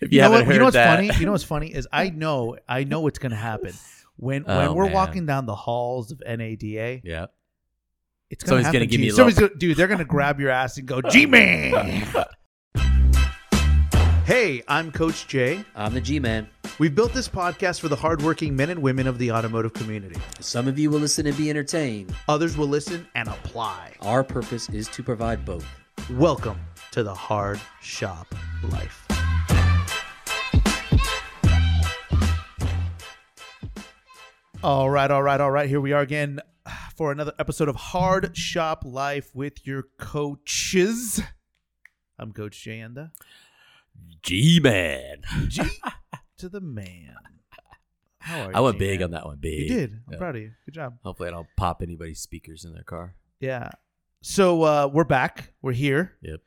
If you, know haven't what, you know what's that, funny? You know what's funny is I know I know what's gonna happen when oh, when Oh, we're man. walking down the halls of NADA. yeah. It's gonna Somebody's gonna to give me you. a Somebody's gonna, dude. They're gonna grab your ass and go, G man. hey, I'm Coach Jay. I'm the G Man. We've built this podcast for the hardworking men and women of the automotive community. Some of you will listen and be entertained. Others will listen and apply. Our purpose is to provide both. Welcome to the Hard Shop Life. All right, all right, all right. Here we are again for another episode of Hard Shop Life with your coaches. I'm Coach Janda. G man. G to the man. How are you? I went G-Man? big on that one. Big. You did. I'm Yeah. proud of you. Good job. Hopefully, I don't pop anybody's speakers in their car. Yeah. So uh, we're back. We're here. Yep.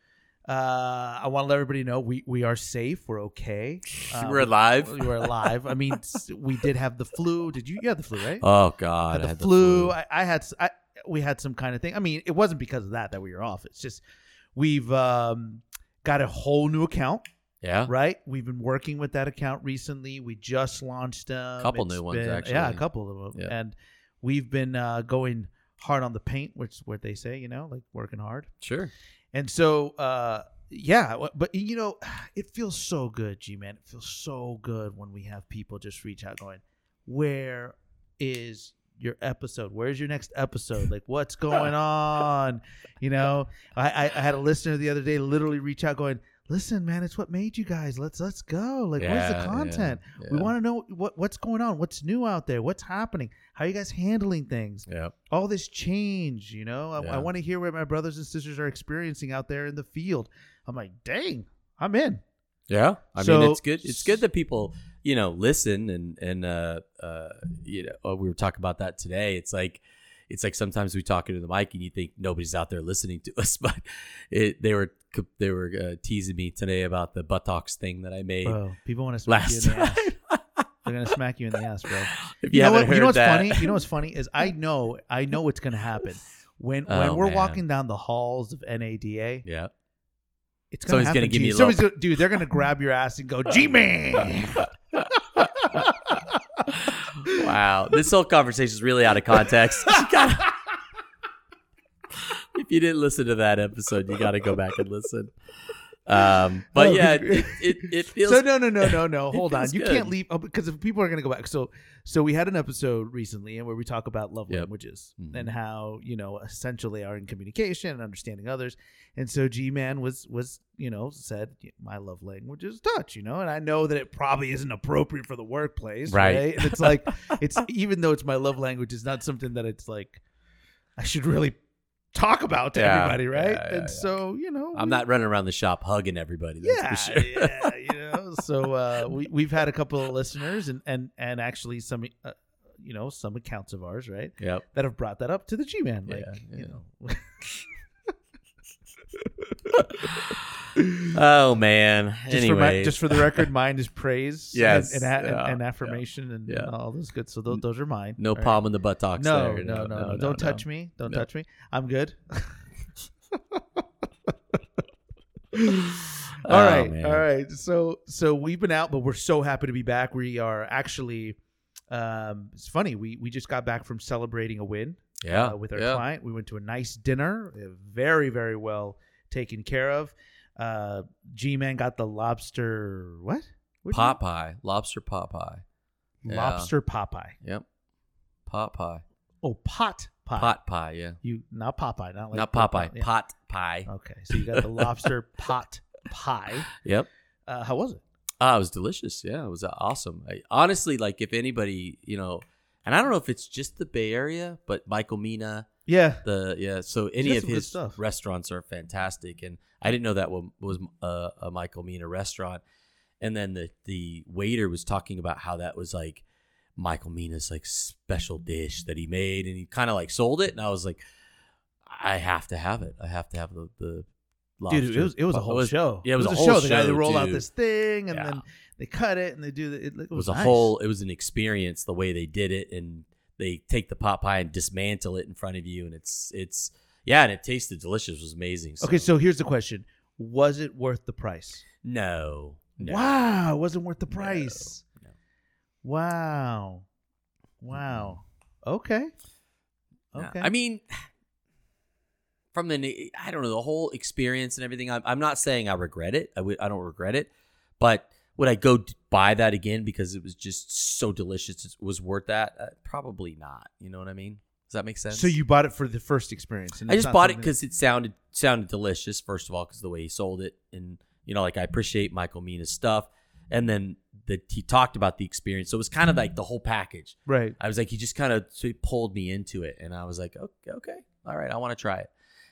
Uh, I want to let everybody know we, we are safe. We're okay. Uh, We're alive. We were alive. I mean, we did have the flu. Did you? You had the flu, right? Oh God, had the, I had flu. I, I had. I, we had some kind of thing. I mean, it wasn't because of that that we were off. It's just we've um, got a whole new account, Yeah. right? We've been working with that account recently. We just launched them. Couple It's new ones, been- Yeah, a couple of them. Yeah. And we've been uh, going hard on the paint, which is what they say, you know, like working hard. Sure. And so, uh, yeah, but you know, it feels so good, G man. It feels so good when we have people just reach out going, Where is your episode? Where's your next episode? Like, what's going on? You know, I, I, I had a listener the other day literally reach out going, Listen, man, it's what made you guys. Let's let's go. Like, where's Yeah, the yeah, content? We want to know what what's going on, what's new out there, what's happening, how you guys handling things Yeah. all this change, you know. I, Yeah. I want to hear what my brothers and sisters are experiencing out there in the field. I'm like, dang, I'm in. Yeah. I So- mean, it's good. It's good that people, you know, listen and and uh uh you know uh, we were talking about that today. It's like it's like sometimes we talk into the mic and you think nobody's out there listening to us, but it they were they were uh, teasing me today about the buttocks thing that I made Bro, people want to smack last you in the ass. They're gonna smack you in the ass, bro. if You, you, know what? You know what's that, funny? You know what's funny is I know I know what's gonna happen when when Oh, we're man. walking down the halls of NADA. yeah. It's gonna Somebody's happen gonna give me a Somebody's gonna, dude. They're gonna grab your ass and go, G man. Wow, this whole conversation is really out of context. You gotta- if you didn't listen to that episode, you got to go back and listen. Um, but No, yeah, because- it, it, it feels. so no, no, no, no, no. Hold on. You good. can't leave oh, because if people are going to go back. So, so we had an episode recently, and where we talk about love Yep. languages Mhm. and how you know essentially are in communication and understanding others. And so G Man was was you know said my love language is touch. You know, and I know that it probably isn't appropriate for the workplace, Right. right? And it's like it's even though it's my love language, it's not something that it's like I should really talk about to Yeah, everybody, right? yeah, yeah, and so you know, I'm we- not running around the shop hugging everybody. Yeah, sure. yeah, you know. So uh, we we've had a couple of listeners and and and actually some uh, you know some accounts of ours right Yep. that have brought that up to the G man like Yeah, you know Oh man. just for my, just for the record mine is praise Yes, and, and, yeah, and affirmation and, yeah. and all those good so those, those are mine no right? palm in the buttocks. no, there. no, no, no, Don't touch me. Don't No. touch me. I'm good. all Oh, right, man. all right. So, so we've been out, but we're so happy to be back. We are actually. Um, it's funny. We we just got back from celebrating a win Yeah. uh, with our yeah. client. We went to a nice dinner, uh, very very well taken care of. Uh, G Man got the lobster. What? What'd pie, lobster. Yeah. Lobster Popeye. Yep. Pot pie. Oh, pot pie. Pot pie. Yeah. You not Popeye, not like Not pot Popeye. Yeah. Pot pie. Okay, so you got the lobster pot pie. Yep. Uh, how was it? Ah, it was delicious. Yeah, it was uh, awesome. I, honestly, like if anybody, you know, and I don't know if it's just the Bay Area, but Michael Mina, Yeah, the yeah, so any of his stuff. restaurants are fantastic, and I didn't know that was, was a, a Michael Mina restaurant. And then the the waiter was talking about how that was like Michael Mina's like special dish that he made, and he kind of like sold it, and I was like, I have to have it. I have to have the the. dude, it was it was a whole show. Yeah, it was, a, a whole show. show. The guy they roll out this thing and Yeah. then they cut it and they do the, it, it it was a nice. whole it was an experience the way they did it and they take the pot pie and dismantle it in front of you and it's it's yeah and it tasted delicious it was amazing Okay, so here's the question: Was it worth the price? no No. Wow, it wasn't worth the price. No. Wow. Wow. Okay. Okay. I mean, from the I don't know the whole experience and everything. I'm, I'm not saying I regret it. I I don't regret it, but would I go buy that again because it was just so delicious? It was worth that? Uh, probably not. You know what I mean? Does that make sense? so you bought it for the first experience. I just bought it because it sounded sounded delicious. First of all, because the way he sold it, and you know, like I appreciate Michael Mina's stuff, and then that he talked about the experience. So it was kind of like the whole package. right. I was like, he just kind of so he pulled me into it, and I was like, okay, okay, all right, I want to try it.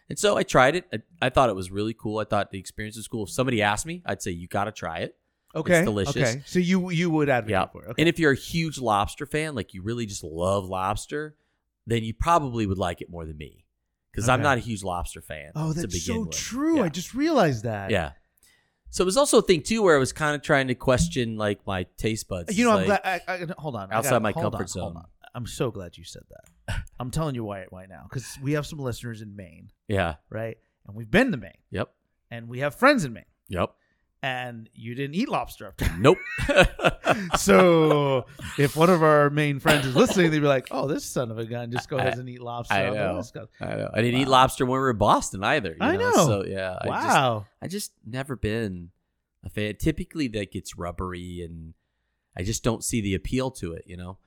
And so I tried it. I, I thought it was really cool. I thought the experience was cool. If somebody asked me, I'd say you got to try it. Okay. delicious. Okay. So you you would advocate Yeah. for it. Okay. And if you're a huge lobster fan, like you really just love lobster, then you probably would like it more than me because I'm not a huge lobster fan. oh, that's so with. true. Yeah. I just realized that. Yeah. So it was also a thing too where I was kind of trying to question like my taste buds. You know, I'm glad. I, I, hold on. Outside gotta- my comfort on, hold zone. on. I'm so glad you said that. I'm telling you why right now because we have some listeners in Maine, Yeah. right? And we've been to Maine, Yep. and we have friends in Maine, Yep. And you didn't eat lobster. Nope. so if one of our Maine friends is listening, they'd be like, "Oh, this son of a gun just goes I- and eat lobster." I know. I know. I didn't eat lobster when we were in Boston either. you I know. So yeah. I just, Wow. I just never been a fan. Typically, that gets rubbery, and I just don't see the appeal to it. You know,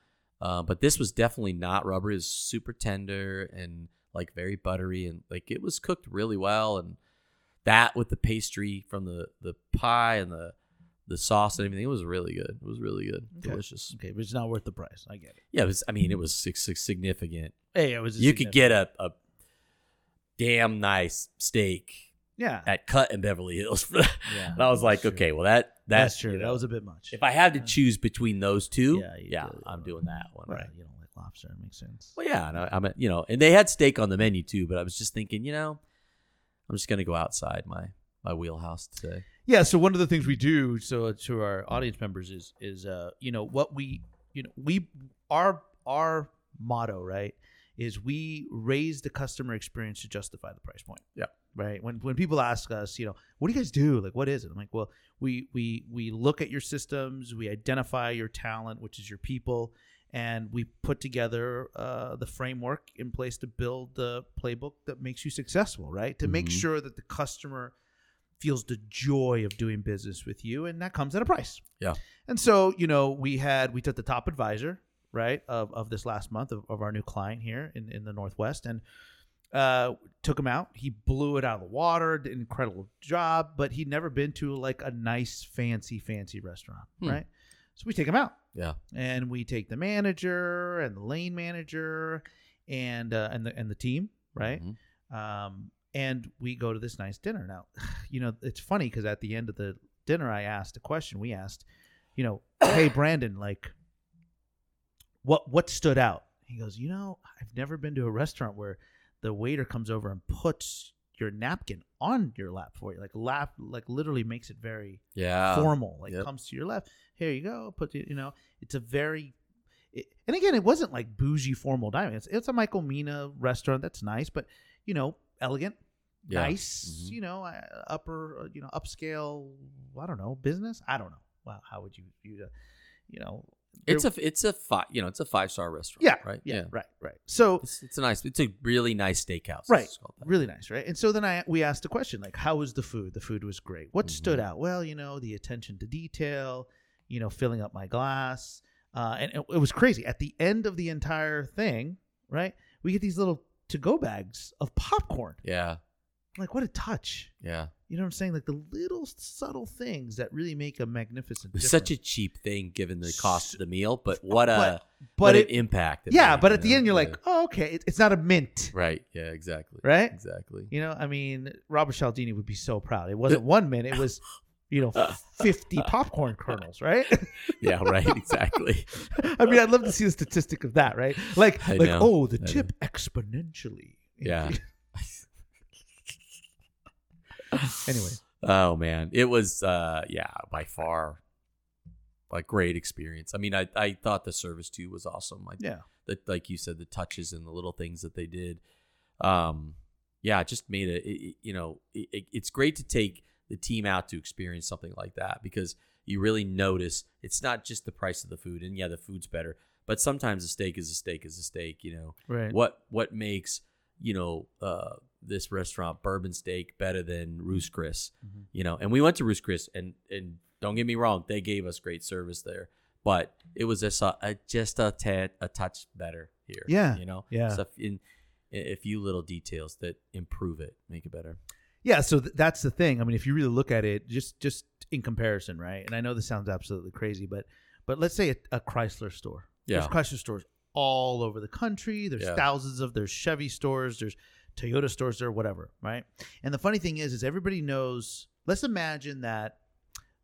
uh, but this was definitely not rubbery. It was super tender and like very buttery, and like it was cooked really well. And that with the pastry from the the pie and the the sauce and everything, it was really good. It was really good, Okay. delicious. okay, but it's not worth the price. I get it. Yeah, it was. I mean, it was sig- sig- significant. Hey, it was. You could get a, a damn nice steak yeah. at Cut in Beverly Hills. Yeah, And I was like, true. okay, well that That's that's true. you That was a bit much. if I had to choose between those two, Yeah, yeah, do. I'm doing that one. well, Right. you don't like lobster. It makes sense. Well, yeah, and I, I'm you know, and they had steak on the menu too, but I was just thinking, you know, I'm just gonna go outside my my wheelhouse today. Yeah, so one of the things we do so to our audience members is is uh you know what we you know we our our motto, right, is we raise the customer experience to justify the price point. Yeah. Right? When when people ask us, you know, what do you guys do? Like what is it? I'm like, well, we we we look at your systems, we identify your talent, which is your people, and we put together uh, the framework in place to build the playbook that makes you successful, right? To make Mhm. sure that the customer feels the joy of doing business with you, and that comes at a price. Yeah. And so, you know, we had we took the top advisor, right, of, of this last month of, of our new client here in, in the Northwest and uh took him out. He blew it out of the water, did an incredible job, but he'd never been to like a nice, fancy, fancy restaurant, Hmm. right? So we take them out Yeah. and we take the manager and the lane manager and uh, and the and the team, right? Mhm. um, and we go to this nice dinner. Now, you know, it's funny because at the end of the dinner, I asked a question. We asked, you know, hey Brandon, like, what what stood out? He goes, you know, I've never been to a restaurant where the waiter comes over and puts your napkin on your lap for you, like lap, like literally makes it very Yeah. formal. Like yep. comes to your left. Here you go. Put it. You know, it's a very. It, and again, it wasn't like bougie formal dining. It's, it's a Michael Mina restaurant. That's nice, but you know, elegant, Yeah. nice. Mhm. You know, upper. uh, You know, upscale. I don't know business. I don't know. Wow, how would you the, you know, It's a it's a five you know it's a five star restaurant. yeah, Right. yeah, right, right. So It's, it's a nice. It's a really nice steakhouse. Right. It's called that. really nice, right? And so then I we asked a question like, how was the food? The food was great. What stood Mhm. out? Well, you know, the attention to detail, you know, filling up my glass, uh, and it, it was crazy. At the end of the entire thing, right, we get these little to go bags of popcorn. Yeah. Like, what a touch! Yeah. You know what I'm saying? Like the little subtle things that really make a magnificent. It's such a cheap thing given the cost of the meal, but what a but, what but an it, impact. it yeah, made, but at the know? end you're Yeah. like, oh, okay, it, it's not a mint, right. Yeah. Exactly. right? Exactly. You know, I mean, Robert Cialdini would be so proud. It wasn't one mint; it was, you know, uh. fifty popcorn kernels, right? Yeah. Right. Exactly. I mean, I'd love to see the statistic of that, right? Like, I like, know. oh, the I tip exponentially. Yeah. anyway, Oh man, it was uh yeah by far a great experience. I mean, I I thought the service too was awesome. Like yeah, the, like you said, the touches and the little things that they did. Um, yeah, it just made it. it- you know, it- it's great to take the team out to experience something like that because you really notice it's not just the price of the food, and yeah, the food's better, but sometimes a steak is a steak is a steak. You know, Right. what what makes you know uh, this restaurant bourbon steak better than Ruth's Chris? Mhm. You know, and we went to Ruth's Chris, and and don't get me wrong, they gave us great service there, but it was just a, a just a tad a touch better here. Yeah, you know, yeah. stuff in a few little details that improve it, make it better. Yeah, so th- that's the thing. I mean, if you really look at it, just just in comparison, right? And I know this sounds absolutely crazy, but but let's say a, a Chrysler store. Yeah. There's Chrysler stores all over the country. There's Yeah. thousands of there's Chevy stores, there's Toyota stores there, whatever, right? And the funny thing is, is everybody knows. Let's imagine that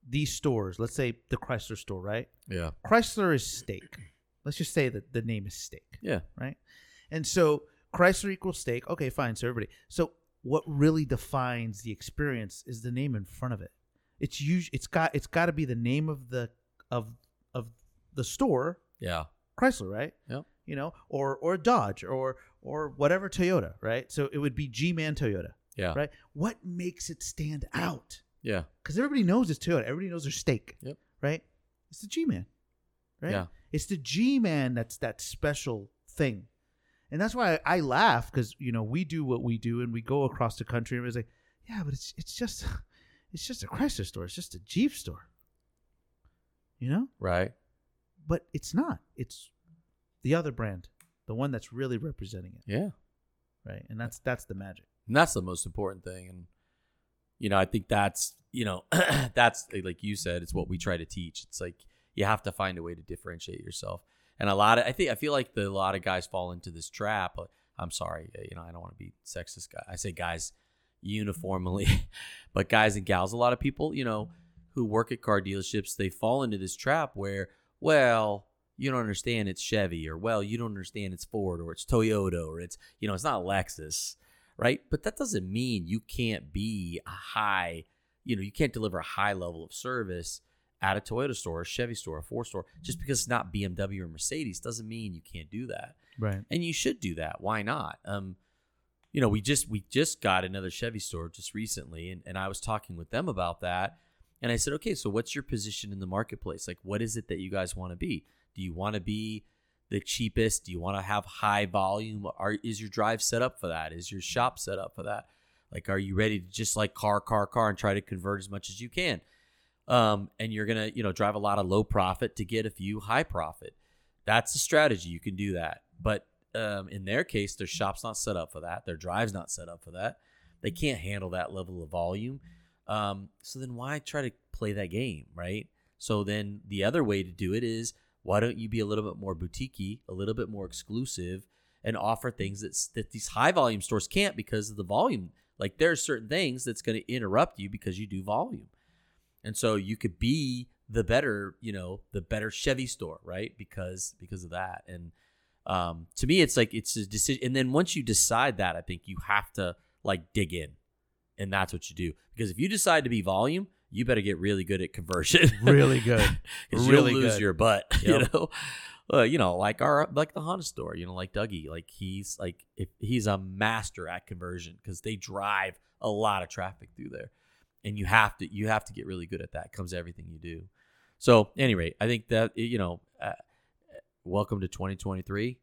these stores, let's say the Chrysler store, right? Yeah, Chrysler is steak. Let's just say that the name is steak yeah, right? And so Chrysler equals steak. Okay, fine. So everybody. So what really defines the experience is the name in front of it. It's usually it's got it's got to be the name of the of of the store yeah, Chrysler, right? Yep. You know, or or Dodge or or whatever Toyota, right? So it would be G-Man Toyota, yeah, right? What makes it stand out? yeah, Because everybody knows it's Toyota. Everybody knows their steak. Yep. Right? It's the G Man. Right? Yeah. It's the G Man that's that special thing. And that's why I, I laugh because, you know, we do what we do and we go across the country and everybody's like, yeah, but it's it's just it's just a Chrysler store. It's just a Jeep store. You know? right. But it's not. It's the other brand, the one that's really representing it. Yeah. Right. And that's that's the magic. And that's the most important thing. And, you know, I think that's, you know, that's like you said, it's what we try to teach. It's like you have to find a way to differentiate yourself. And a lot of, I think, I feel like the, a lot of guys fall into this trap. I'm sorry, uh, you know, I don't want to be sexist guy. I say guys uniformly, but guys and gals, a lot of people, you know, who work at car dealerships, they fall into this trap where, well, you don't understand it's Chevy, or well, you don't understand it's Ford, or it's Toyota, or it's, you know, it's not Lexus right? But that doesn't mean you can't be a high, you know, you can't deliver a high level of service at a Toyota store, a Chevy store, a Ford store. Just because it's not BMW or Mercedes doesn't mean you can't do that. Right. And you should do that. Why not? Um, you know, we just we just got another Chevy store just recently, and, and I was talking with them about that. And I said, okay, so what's your position in the marketplace? Like, what is it that you guys want to be? Do you want to be the cheapest? Do you want to have high volume? Are is your drive set up for that? Is your shop set up for that? Like, are you ready to just like car, car, car, and try to convert as much as you can? Um, and you're gonna, you know, drive a lot of low profit to get a few high profit. That's a strategy. You can do that, but um, in their case, their shop's not set up for that. Their drive's not set up for that. They can't handle that level of volume. Um, so then why try to play that game, right? So then the other way to do it is why don't you be a little bit more boutiquey, a little bit more exclusive, and offer things that that these high volume stores can't because of the volume. Like there are certain things that's going to interrupt you because you do volume, and so you could be the better, you know, the better Chevy store, right? Because because of that, and um, to me, it's like it's a decision. And then once you decide that, I think you have to like dig in, and that's what you do. Because if you decide to be volume, you better get really good at conversion. Really good. because Really you'll lose good. your butt. You know, uh, you know, like our like the Honda store. You know, like Dougie, like he's like if he's a master at conversion because they drive a lot of traffic through there, and you have to you have to get really good at that. It comes everything you do. So, anyway, I think that you know, uh, welcome to 2023.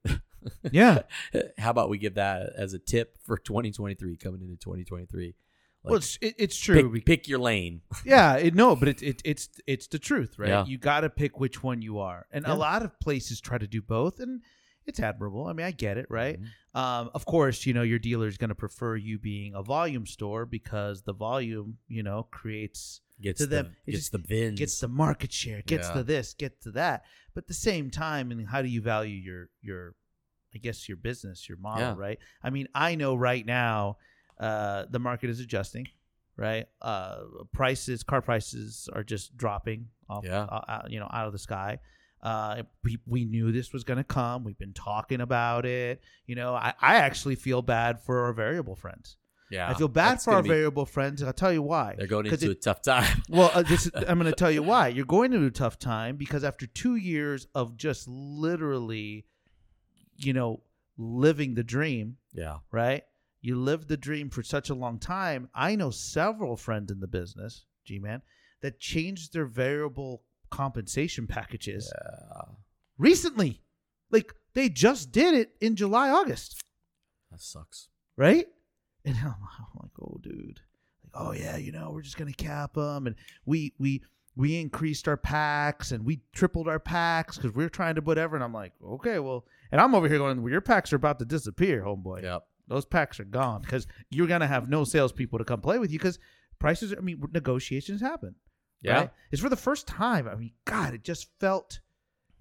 Yeah. How about we give that as a tip for 2023 coming into 2023? Like, well, it's it, it's true. pick, pick your lane. Yeah, it, no, but it, it, it's it's the truth, right? Yeah. You got to pick which one you are, and Yeah. a lot of places try to do both, and it's admirable. I mean, I get it, right? Mhm. Um, of course, you know your dealer is going to prefer you being a volume store because the volume, you know, creates Gets to the, them, it gets the VINs. gets the market share, gets Yeah. the this, gets to that. But at the same time, and how do you value your your, I guess your business, your model, Yeah. right? I mean, I know right now, uh, the market is adjusting, right? Uh, prices, car prices are just dropping off, Yeah. uh, you know, out of the sky. Uh, we, we knew this was going to come. We've been talking about it. You know, I, I actually feel bad for our variable friends. yeah, I feel bad for our be- variable friends. and I'll tell you why. They're going into it- a tough time. well, uh, this is, I'm going to tell you why. You're going into a tough time because after two years of just literally, you know, living the dream, yeah, right? You lived the dream for such a long time. I know several friends in the business, G Man, that changed their variable compensation packages Yeah. recently. Like they just did it in July, August, That sucks. right? And I'm, I'm like, oh, dude, like, oh yeah, you know, we're just gonna cap them, and we we we increased our packs and we tripled our packs because we are trying to whatever. And I'm like, okay, well, and I'm over here going, well, your packs are about to disappear, homeboy. Yep. Those packs are gone because you're gonna have no salespeople to come play with you because prices. I mean, negotiations happen. Yeah. right? It's for the first time. I mean, God, it just felt.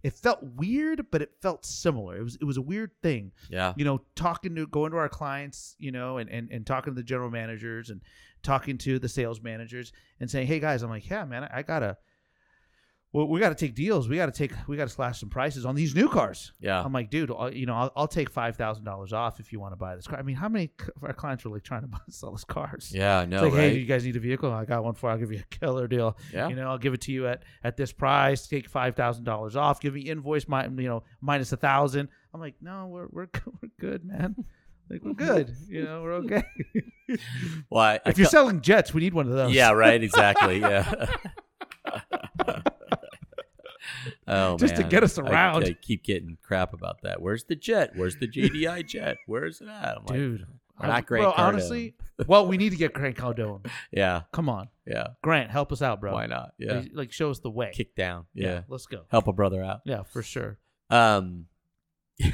It felt weird, but it felt similar. It was it was a weird thing Yeah. you know, talking to going to our clients, you know, and, and, and talking to the general managers and talking to the sales managers and saying, Hey guys, I'm like, yeah, man, I, I gotta, well, we gotta take deals. We gotta take, we gotta slash some prices on these new cars. Yeah. I'm like, dude, I'll, you know, I'll, I'll take $5,000 off if you want to buy this car. I mean, how many of our clients were like trying to buy, sell us cars? Yeah. I It's like, right? hey, you guys need a vehicle? I got one for. you. I'll give you a killer deal. yeah. You know, I'll give it to you at at this price. Take five thousand dollars off. Give me invoice, my you know, minus a thousand. I'm like, no, we're we're we're good, man. Like we're good. You know, we're okay. well, I, I if you're co- selling jets, we need one of those. yeah. Right. Exactly. Yeah. oh Just to get us around. I, keep getting crap about that. Where's the jet? Where's the JDI jet? Where's it at? Like, dude. Not I- Grant Well, Cardone. honestly, well, we need to get Grant Cardone. yeah. Come on, Yeah. Grant, help us out, bro. Why not? Yeah. Like, show us the way. Kick down. Yeah. let's go. Help a brother out. Yeah, for sure. Um, well,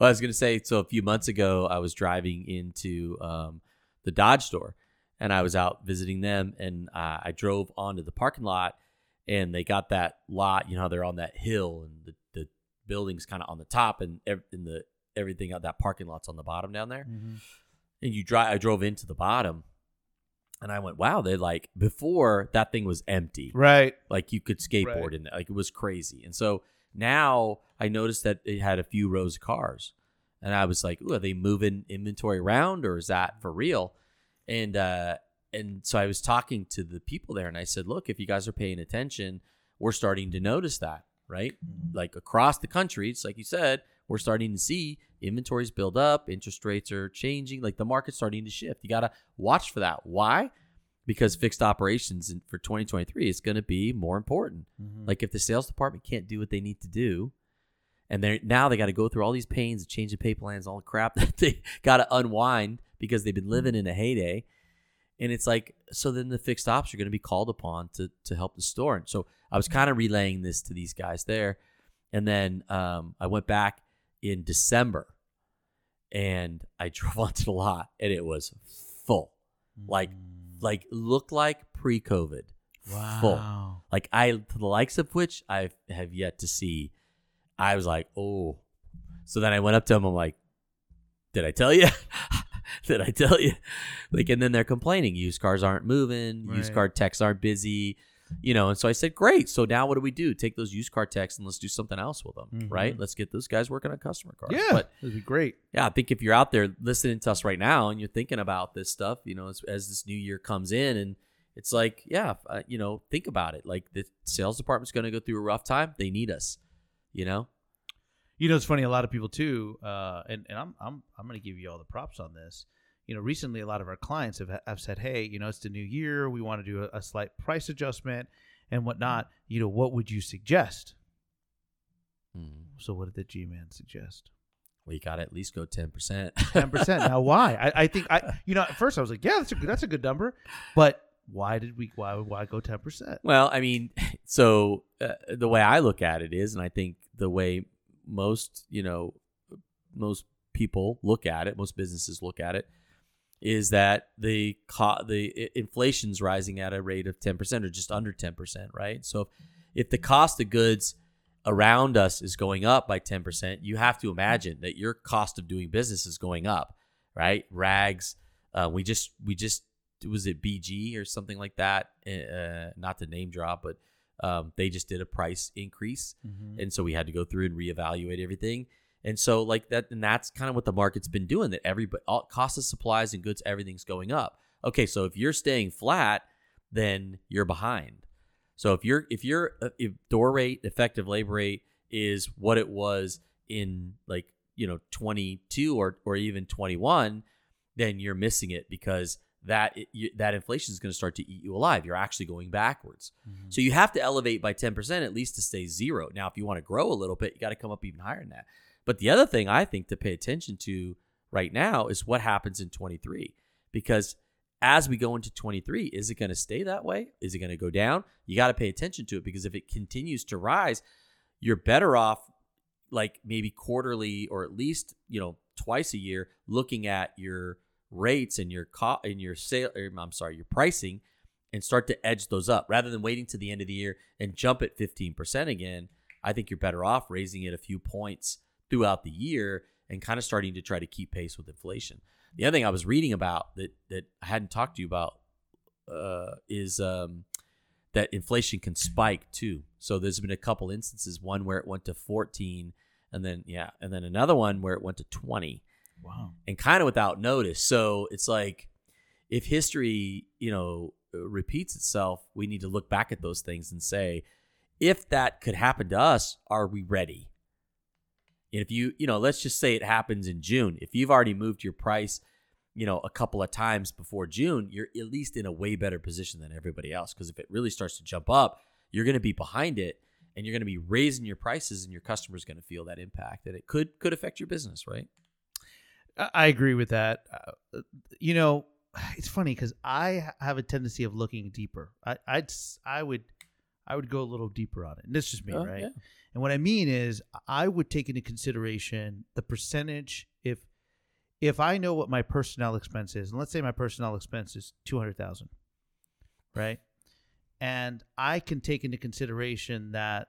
I was gonna say. So a few months ago, I was driving into um, the Dodge store, and I was out visiting them, and uh, I drove onto the parking lot, and they got that lot. You know, they're on that hill, and the the building's kind of on the top, and ev- and the everything out that parking lot's on the bottom down there. And you drive. I drove into the bottom, and I went, "Wow!" They like before that thing was empty Right. like you could skateboard Right. in it like it was crazy and so now i noticed that it had a few rows of cars and i was like Ooh, are they moving inventory around or is that for real and uh and so i was talking to the people there and i said look if you guys are paying attention we're starting to notice that right? Like across the country it's like you said we're starting to see inventories build up interest rates are changing like the market's starting to shift. You got to watch for that. Why? Because fixed operations for 2023 is going to be more important. Mm-hmm. like if the sales department can't do what they need to do and they now they got to go through all these pains of changing pay plans all the crap that they got to unwind because they've been living in a heyday and it's like so then the fixed ops are going to be called upon to to help the store and so i was kind of relaying this to these guys there and then um, i went back in december and i drove onto the lot and it was full like like looked like pre-covid full wow. like I to the likes of which I have yet to see. I was like, oh. So then I went up to him. I'm like, did I tell you? did I tell you? Like, and then they're complaining. Used cars aren't moving. Used car techs aren't busy. You know, and so I said, great. So now what do we do? Take those used car techs and let's do something else with them, Mhm. right? Let's get those guys working on customer cars. Yeah, But it'd be great. yeah, I think if you're out there listening to us right now and you're thinking about this stuff, you know, as, as this new year comes in, and it's like, yeah, uh, you know, think about it. Like the sales department's going to go through a rough time. They need us, you know? You know, it's funny. A lot of people too, uh, and and I'm I'm I'm going to give you all the props on this. You know, recently a lot of our clients have have said, "Hey, you know, it's the new year. We want to do a, a slight price adjustment and whatnot. You know, what would you suggest?" Hmm. So, what did the G man suggest? Well, you got to at least go 10%. Ten percent. now, why? I, I think I, you know, at first I was like, "Yeah, that's a good, that's a good number," but why did we? Why why go ten percent? Well, I mean, so uh, the way I look at it is, and I think the way most, you know, most people look at it, most businesses look at it, is that the co- the inflation's rising at a rate of ten percent or just under ten percent, right? So if the cost of goods around us is going up by ten percent, you have to imagine that your cost of doing business is going up, right? Rags, uh, we just we just was it BG or something like that? Uh, not to name drop, but um, they just did a price increase, and so we had to go through and reevaluate everything. And so like that, and that's kind of what the market's been doing. That everybody, all cost of supplies and goods, everything's going up. Okay, so if you're staying flat, then you're behind. So if you're if you're if door rate, effective labor rate is what it was in like you know 22 or or even 21, then you're missing it because that it, you, that inflation is going to start to eat you alive. You're actually going backwards. Mm-hmm. So you have to elevate by 10% at least to stay zero. Now, if you want to grow a little bit, you got to come up even higher than that. But the other thing I think to pay attention to right now is what happens in 23. Because as we go into 23, is it going to stay that way? Is it going to go down? You got to pay attention to it because if it continues to rise, you're better off like maybe quarterly or at least, you know, twice a year looking at your rates and your co- and your sale I'm sorry, your pricing and start to edge those up rather than waiting to the end of the year and jump at 15% again. I think you're better off raising it a few points throughout the year and kind of starting to try to keep pace with inflation. The other thing I was reading about that that I hadn't talked to you about uh, is um, that inflation can spike too. So there's been a couple instances, one where it went to 14, and then yeah, and then another one where it went to 20, Wow. and kind of without notice. So it's like if history, you know, uh, repeats itself, we need to look back at those things and say, if that could happen to us, are we ready? And if you, you know, let's just say it happens in June. If you've already moved your price, you know, a couple of times before June, you're at least in a way better position than everybody else. Because if it really starts to jump up, you're going to be behind it, and you're going to be raising your prices, and your customers going to feel that impact, and it could could affect your business, right? I agree with that. Uh, you know, it's funny because I have a tendency of looking deeper. I, I'd I would I would go a little deeper on it. And that's just me, Oh, right? yeah. And what I mean is, I would take into consideration the percentage if if I know what my personnel expense is, and let's say my personnel expense is two hundred thousand, right? And I can take into consideration that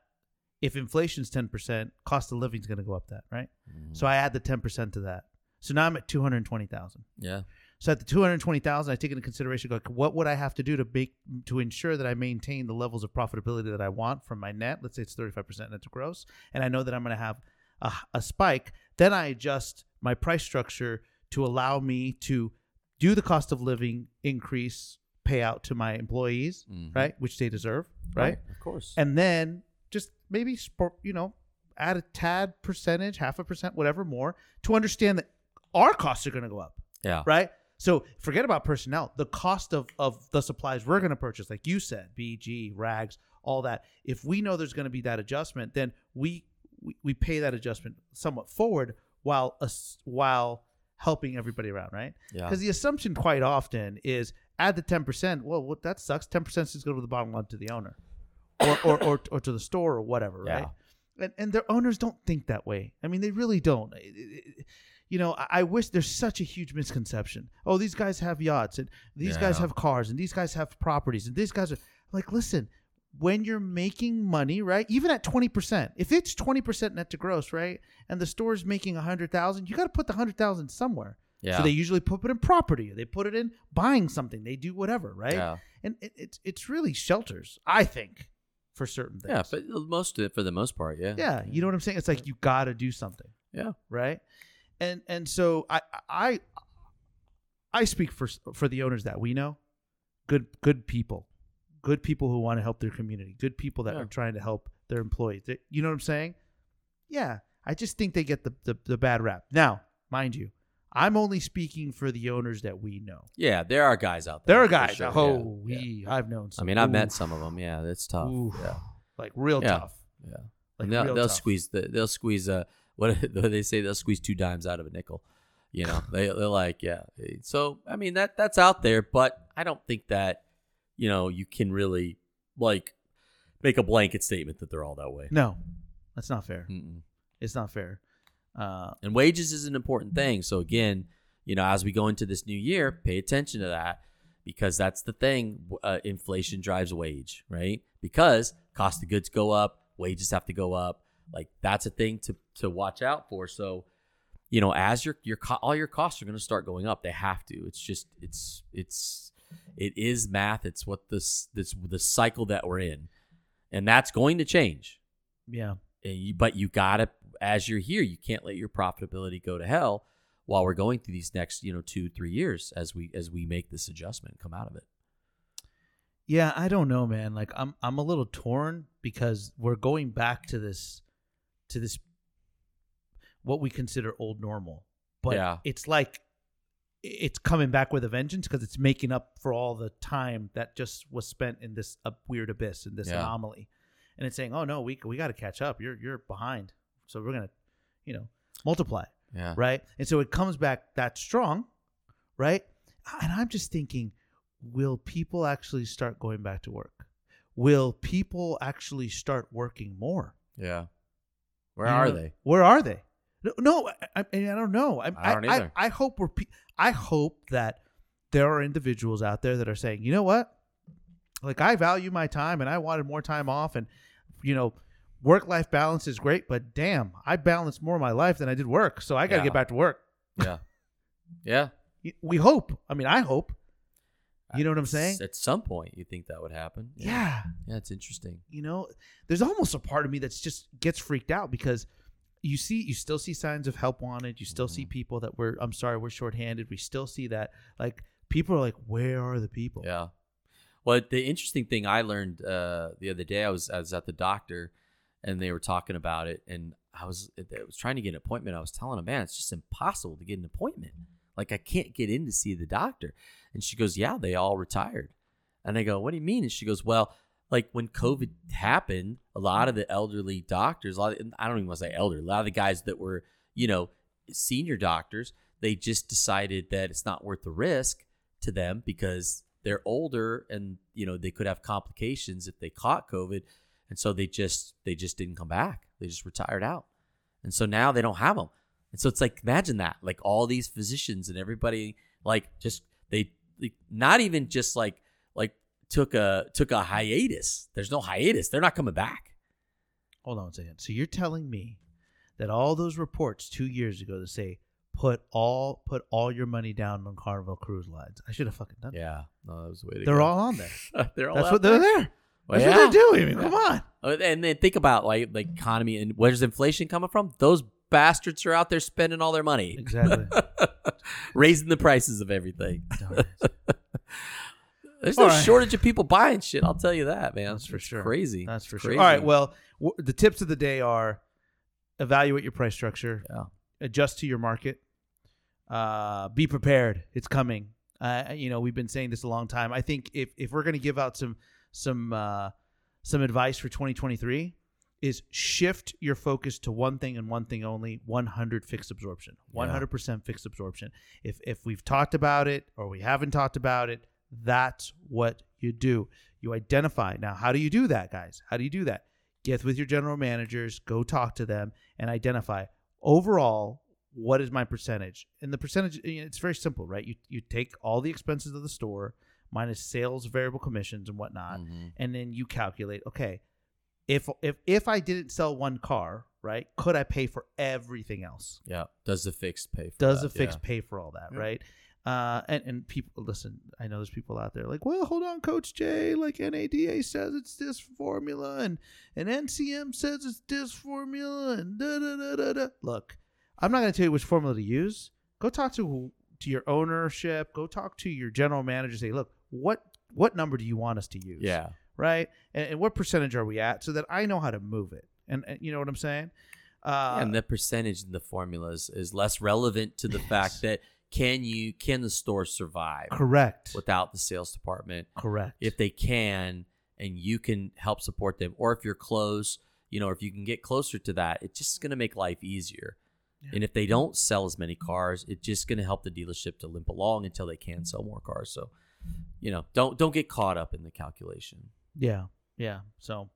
if inflation's ten percent, cost of living is going to go up that, right? Mm-hmm. So I add the ten percent to that. So now I'm at two hundred twenty thousand. Yeah. So at the two hundred twenty thousand, I take into consideration like what would I have to do to make to ensure that I maintain the levels of profitability that I want from my net. Let's say it's thirty five percent net to gross, and I know that I'm going to have a, a spike. Then I adjust my price structure to allow me to do the cost of living increase payout to my employees, Mhm. right, which they deserve, right, Of course. and then just maybe you know add a tad percentage, half a percent, whatever more to understand that our costs are going to go up yeah. right? So forget about personnel. The cost of of the supplies we're going to purchase, like you said, BG, rags, all that. If we know there's going to be that adjustment, then we we, we pay that adjustment somewhat forward while us while helping everybody around, right? Yeah. Because the assumption quite often is add the ten percent. Well, what that sucks. Ten percent is go to the bottom line to the owner, or or, or or to the store or whatever, right? And and their owners don't think that way. I mean, they really don't. It- it- you know, I, I wish there's such a huge misconception. Oh, these guys have yachts, and these guys have cars, and these guys have properties, and these guys are like, listen. When you're making money, right? Even at twenty percent, if it's twenty percent net to gross, right, and the store's making a hundred thousand, you got to put the hundred thousand somewhere. Yeah. So they usually put it in property. They put it in buying something. They do whatever, right? Yeah. And it, it's it's really shelters, I think, for certain things. Yeah, but most of it, for the most part, yeah. yeah, you know what I'm saying? It's like you got to do something, Yeah. right? And and so I I I speak for for the owners that we know, good good people, good people who want to help their community, good people that Yeah. are trying to help their employees. You know what I'm saying? Yeah, I just think they get the, the the bad rap. Now, mind you, I'm only speaking for the owners that we know. Yeah, there are guys out there. There are guys. sure, oh, yeah, yeah. we I've known. I mean, I've met some of them. Yeah, that's tough. Yeah, like real Yeah. tough. yeah. Like and they'll, they'll tough. squeeze the they'll squeeze uh what do they say they'll squeeze two dimes out of a nickel. You know, they they're like yeah. So I mean that that's out there, but I don't think that you know you can really like make a blanket statement that they're all that way. No, that's not fair. Mm-mm. It's not fair. Uh, And wages is an important thing. So again, you know, as we go into this new year, pay attention to that because that's the thing. Uh, inflation drives wage, right? Because cost of goods go up, wages have to go up. Like that's a thing to to watch out for. So, you know, as your your co- all your costs are going to start going up, they have to. It's just it's it's it is math. It's what this this the cycle that we're in, and that's going to change yeah. and you, but you gotta as you're here you can't let your profitability go to hell while we're going through these next you know two three years as we as we make this adjustment and come out of it Yeah, I don't know, man. Like I'm I'm a little torn because we're going back to this to this what we consider old normal. But Yeah. it's like it's coming back with a vengeance because it's making up for all the time that just was spent in this uh, weird abyss in this Yeah. anomaly, and it's saying, "Oh no, we we got to catch up. You're you're behind, so we're gonna, you know, multiply." Yeah. right? And so it comes back that strong, right? And I'm just thinking, will people actually start going back to work? Will people actually start working more? Yeah. Where You are know, they? Where are they? No, no I, I, I don't know. I, I don't I, either. I, hope we're. pe- I hope that there are individuals out there that are saying, you know what, like I value my time and I wanted more time off, and you know, work life balance is great, but damn, I balanced more of my life than I did work, so I got to Yeah. get back to work. Yeah. Yeah. We hope. I mean, I hope. You know what I'm saying? At some point, you think that would happen. Yeah. Yeah, it's interesting. You know, there's almost a part of me that's just gets freaked out because you see, you still see signs of help wanted. You still see Mm-hmm. people that we're, I'm sorry, we're shorthanded. We still see that. Like, people are like, where are the people? Yeah. Well, the interesting thing I learned uh, the other day, I was I was at the doctor, and they were talking about it, and I was I was trying to get an appointment. I was telling them, man, it's just impossible to get an appointment. Like I can't get in to see the doctor. And she goes, yeah, they all retired. And I go, what do you mean? And she goes, well, like when COVID happened, a lot of the elderly doctors, a lot of, I don't even want to say elder, a lot of the guys that were, you know, senior doctors, they just decided that it's not worth the risk to them because they're older and you know they could have complications if they caught COVID, and so they just they just didn't come back. They just retired out, and so now they don't have them. And so it's like imagine that, like all these physicians and everybody, like just they like, not even just like like took a took a hiatus. There's no hiatus. They're not coming back. Hold on a second. So you're telling me that all those reports two years ago that say put all put all your money down on Carnival Cruise Lines. I should have fucking done that. Yeah, no, that was way to They're go. all on there. they're all That's what they're there. there. Well, That's yeah. what they're doing. I mean, come on. Uh, And then think about like the economy and where's inflation coming from? Those bastards are out there spending all their money, Exactly. raising the prices of everything. There's no right. shortage of people buying shit. I'll tell you that, man. That's for It's sure. Crazy. That's for sure. All right. Well, w- the tips of the day are evaluate your price structure, Yeah. adjust to your market, uh, be prepared. It's coming. Uh, you know, we've been saying this a long time. I think if if we're going to give out some some uh, some advice for 2023 is shift your focus to one thing and one thing only 100 fixed absorption 100% fixed absorption. If if we've talked about it or we haven't talked about it that's what you do. You identify. Now how do you do that guys? How do you do that? Get with your general managers go talk to them and identify overall what is my percentage. And the percentage it's very simple right? You you take all the expenses of the store minus sales variable commissions and whatnot Mhm. and then you calculate okay if if if i didn't sell one car right could i pay for everything else Yeah. Does the fixed pay for does that? the fix Yeah. pay for all that Yeah. right uh and and people listen i know there's people out there like well hold on coach jay like nada says it's this formula and and ncm says it's this formula and da da da da da look i'm not going to tell you which formula to use go talk to to your ownership go talk to your general manager say look what what number do you want us to use Yeah. Right? And, and what percentage are we at so that i know how to move it? And, and you know what i'm saying? Uh and the percentage in the formulas is less relevant to the Yes. fact that can you can the store survive correct. without the sales department? correct. If they can and you can help support them or if you're close you know if you can get closer to that it's just going to make life easier. Yeah. and if they don't sell as many cars it's just going to help the dealership to limp along until they can sell more cars. So you know don't don't get caught up in the calculation Yeah, yeah. So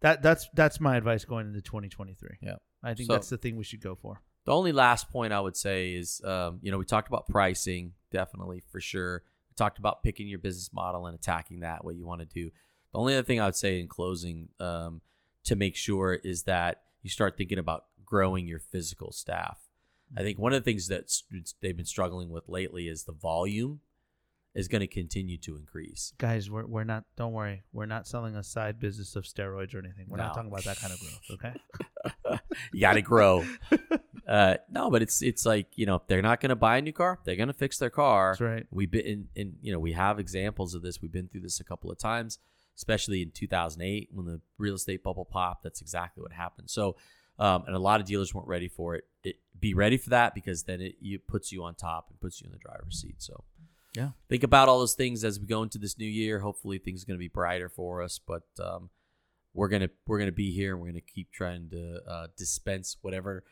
that that's that's my advice going into 2023. Yeah. I think So- that's the thing we should go for. the only last point i would say is um, you know we talked about pricing definitely for sure we talked about picking your business model and attacking that what you want to do the only other thing i would say in closing um, to make sure is that you start thinking about growing your physical staff i think one of the things that they've been struggling with lately is the volume is going to continue to increase Guys, we're we're not. Don't worry, we're not selling a side business of steroids or anything. We're not talking about that kind of growth. Okay. you got to grow uh, no but it's it's like you know if they're not going to buy a new car they're going to fix their car That's right. We've been in, in, you know, we have examples of this. We've been through this a couple of times, especially in 2008 when the real estate bubble popped. That's exactly what happened. So, um, and a lot of dealers weren't ready for it. it. Be ready for that because then it, it puts you on top and puts you in the driver's seat. So Yeah. think about all those things as we go into this new year. Hopefully, things are going to be brighter for us, but um, we're gonna we're gonna be here and we're gonna keep trying to uh, dispense whatever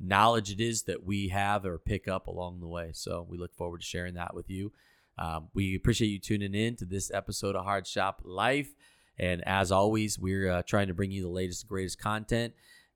knowledge it is that we have or pick up along the way. So we look forward to sharing that with you. Um, we appreciate you tuning in to this episode of Hard Shop Life. And as always, we're uh, trying to bring you the latest greatest content.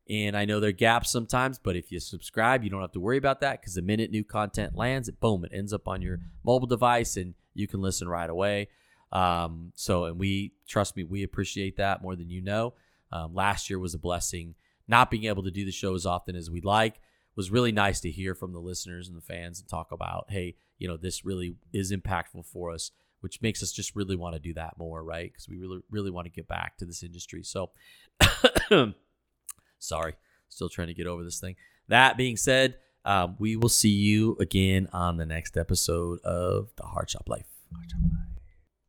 And I know there are gaps sometimes, but if you subscribe, you don't have to worry about that because the minute new content lands, it boom, it ends up on your mobile device and you can listen right away. Um, so, and we trust me, we appreciate that more than you know. Um, last year was a blessing. Not being able to do the show as often as we'd like was really nice to hear from the listeners and the fans and talk about, hey, you know, this really is impactful for us, which makes us just really want to do that more, right? Because we really, really want to get back to this industry. So, sorry, still trying to get over this thing. That being said, um, we will see you again on the next episode of the Hard Shop Life. Hard Shop Life.